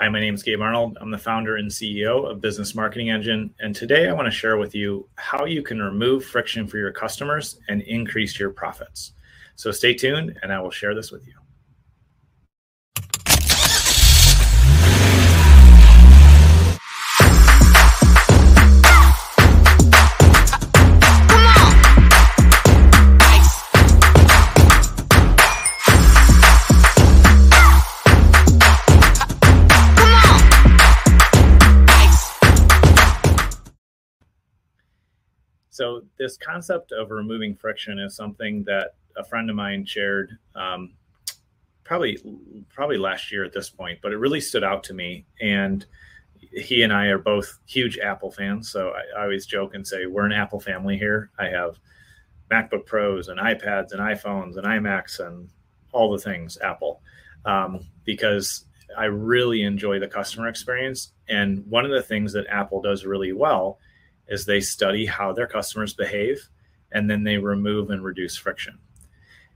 Hi, my name is Gabe Arnold. I'm the founder and CEO of Business Marketing Engine. And today I want to share with you how you can remove friction for your customers and increase your profits. So stay tuned and I will share this with you. This concept of removing friction is something that a friend of mine shared um, probably probably last year at this point, but it really stood out to me. And he and I are both huge Apple fans, so I, I always joke and say we're an Apple family here. I have MacBook Pros and iPads and iPhones and iMacs and all the things Apple um, because I really enjoy the customer experience. And one of the things that Apple does really well is they study how their customers behave and then they remove and reduce friction.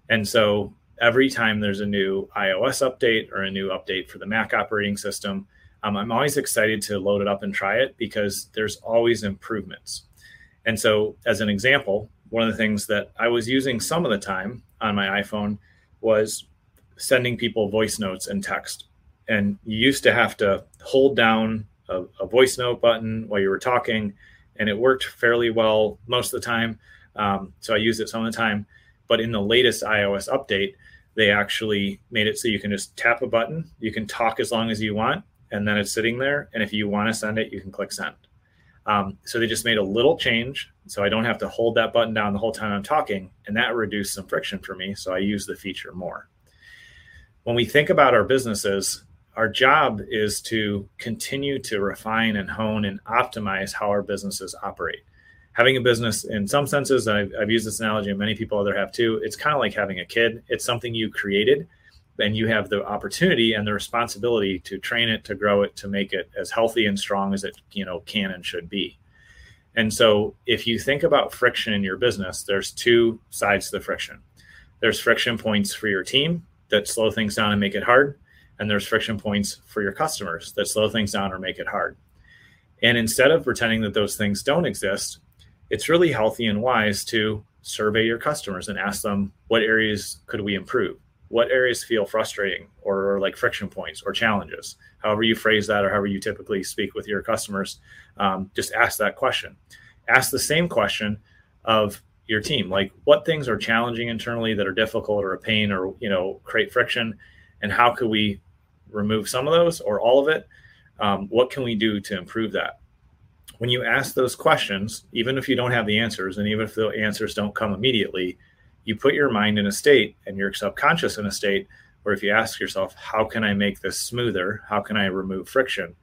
And so every time there's a new iOS update or a new update for the Mac operating system, um, I'm always excited to load it up and try it because there's always improvements. And so, as an example, one of the things that I was using some of the time on my iPhone was sending people voice notes and text. And you used to have to hold down a, a voice note button while you were talking and it worked fairly well most of the time. Um, so I used it some of the time. But in the latest iOS update, they actually made it so you can just tap a button, you can talk as long as you want, and then it's sitting there. And if you want to send it, you can click send. Um, so they just made a little change, so I don't have to hold that button down the whole time I'm talking, and that reduced some friction for me. So I use the feature more. When we think about our businesses, our job is to continue to refine and hone and optimize how our businesses operate. Having a business, in some senses, I've, I've used this analogy, and many people other have too. It's kind of like having a kid. It's something you created, and you have the opportunity and the responsibility to train it, to grow it, to make it as healthy and strong as it you know can and should be. And so, if you think about friction in your business, there's two sides to the friction. There's friction points for your team that slow things down and make it hard and there's friction points for your customers that slow things down or make it hard. And instead of pretending that those things don't exist, it's really healthy and wise to survey your customers and ask them what areas could we improve? What areas feel frustrating or, or like friction points or challenges? However, you phrase that or however you typically speak with your customers, um, just ask that question. Ask the same question of your team like what things are challenging internally that are difficult or a pain or you know create friction and how could we remove some of those or all of it um, what can we do to improve that? When you ask those questions even if you don't have the answers and even if the answers don't come immediately you put your mind in a state and your subconscious in a state where if you ask yourself how can i make this smoother? How can i remove friction?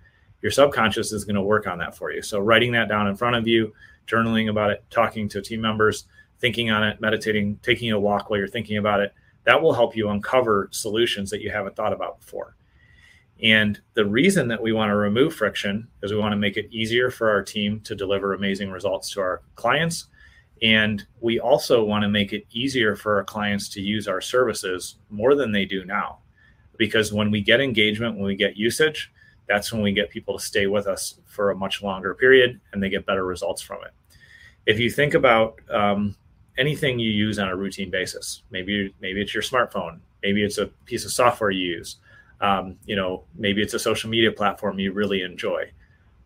your subconscious is going to work on that for you. So writing that down in front of you journaling about it talking to team members thinking on it meditating taking a walk while you're thinking about it that will help you uncover solutions that you haven't thought about before. And the reason that we want to remove friction is we want to make it easier for our team to deliver amazing results to our clients. And we also want to make it easier for our clients to use our services more than they do now. Because when we get engagement, when we get usage, that's when we get people to stay with us for a much longer period and they get better results from it. If you think about um, anything you use on a routine basis. Maybe maybe it's your smartphone. Maybe it's a piece of software you use. Um, you know, maybe it's a social media platform you really enjoy.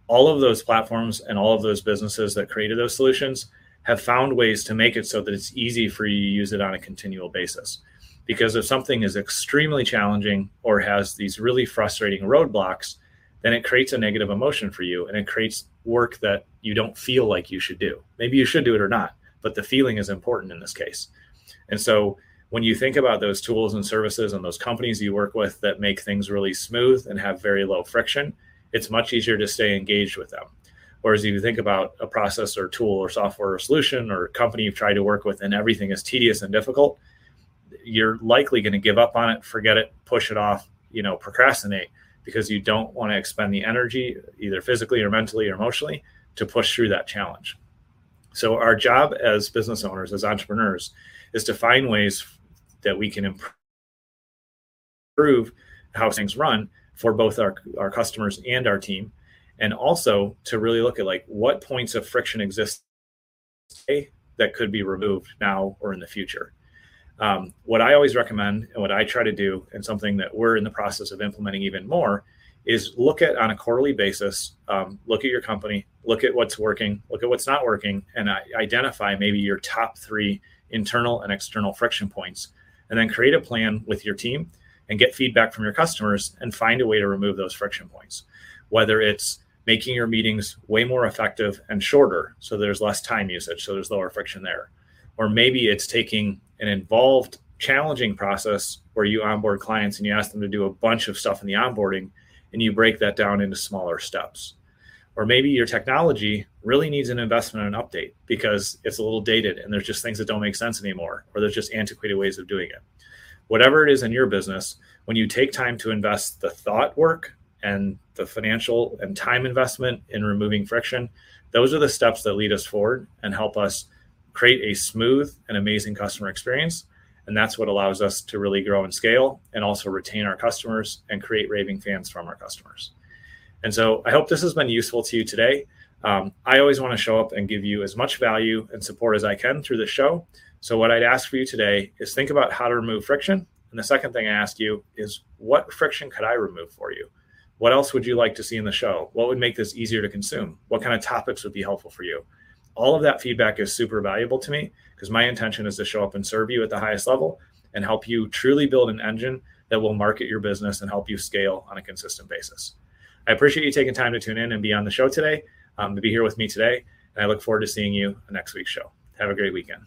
All of those platforms and all of those businesses that created those solutions have found ways to make it so that it's easy for you to use it on a continual basis. Because if something is extremely challenging or has these really frustrating roadblocks, then it creates a negative emotion for you and it creates work that you don't feel like you should do. Maybe you should do it or not but the feeling is important in this case. And so when you think about those tools and services and those companies you work with that make things really smooth and have very low friction, it's much easier to stay engaged with them. Whereas if you think about a process or tool or software or solution or company you've tried to work with and everything is tedious and difficult, you're likely going to give up on it, forget it, push it off, you know, procrastinate because you don't want to expend the energy, either physically or mentally or emotionally, to push through that challenge. So our job as business owners, as entrepreneurs, is to find ways that we can improve how things run for both our, our customers and our team. And also to really look at like what points of friction exist that could be removed now or in the future. Um, what I always recommend and what I try to do, and something that we're in the process of implementing even more, is look at on a quarterly basis, um, look at your company, look at what's working, look at what's not working, and identify maybe your top three internal and external friction points, and then create a plan with your team and get feedback from your customers and find a way to remove those friction points. Whether it's making your meetings way more effective and shorter so there's less time usage, so there's lower friction there. Or maybe it's taking an involved, challenging process where you onboard clients and you ask them to do a bunch of stuff in the onboarding and you break that down into smaller steps. Or maybe your technology really needs an investment and an update because it's a little dated and there's just things that don't make sense anymore, or there's just antiquated ways of doing it. Whatever it is in your business, when you take time to invest the thought work and the financial and time investment in removing friction, those are the steps that lead us forward and help us create a smooth and amazing customer experience. And that's what allows us to really grow and scale and also retain our customers and create raving fans from our customers. And so I hope this has been useful to you today. Um, I always want to show up and give you as much value and support as I can through the show. So, what I'd ask for you today is think about how to remove friction. And the second thing I ask you is what friction could I remove for you? What else would you like to see in the show? What would make this easier to consume? What kind of topics would be helpful for you? All of that feedback is super valuable to me because my intention is to show up and serve you at the highest level and help you truly build an engine that will market your business and help you scale on a consistent basis. I appreciate you taking time to tune in and be on the show today, um, to be here with me today. And I look forward to seeing you next week's show. Have a great weekend.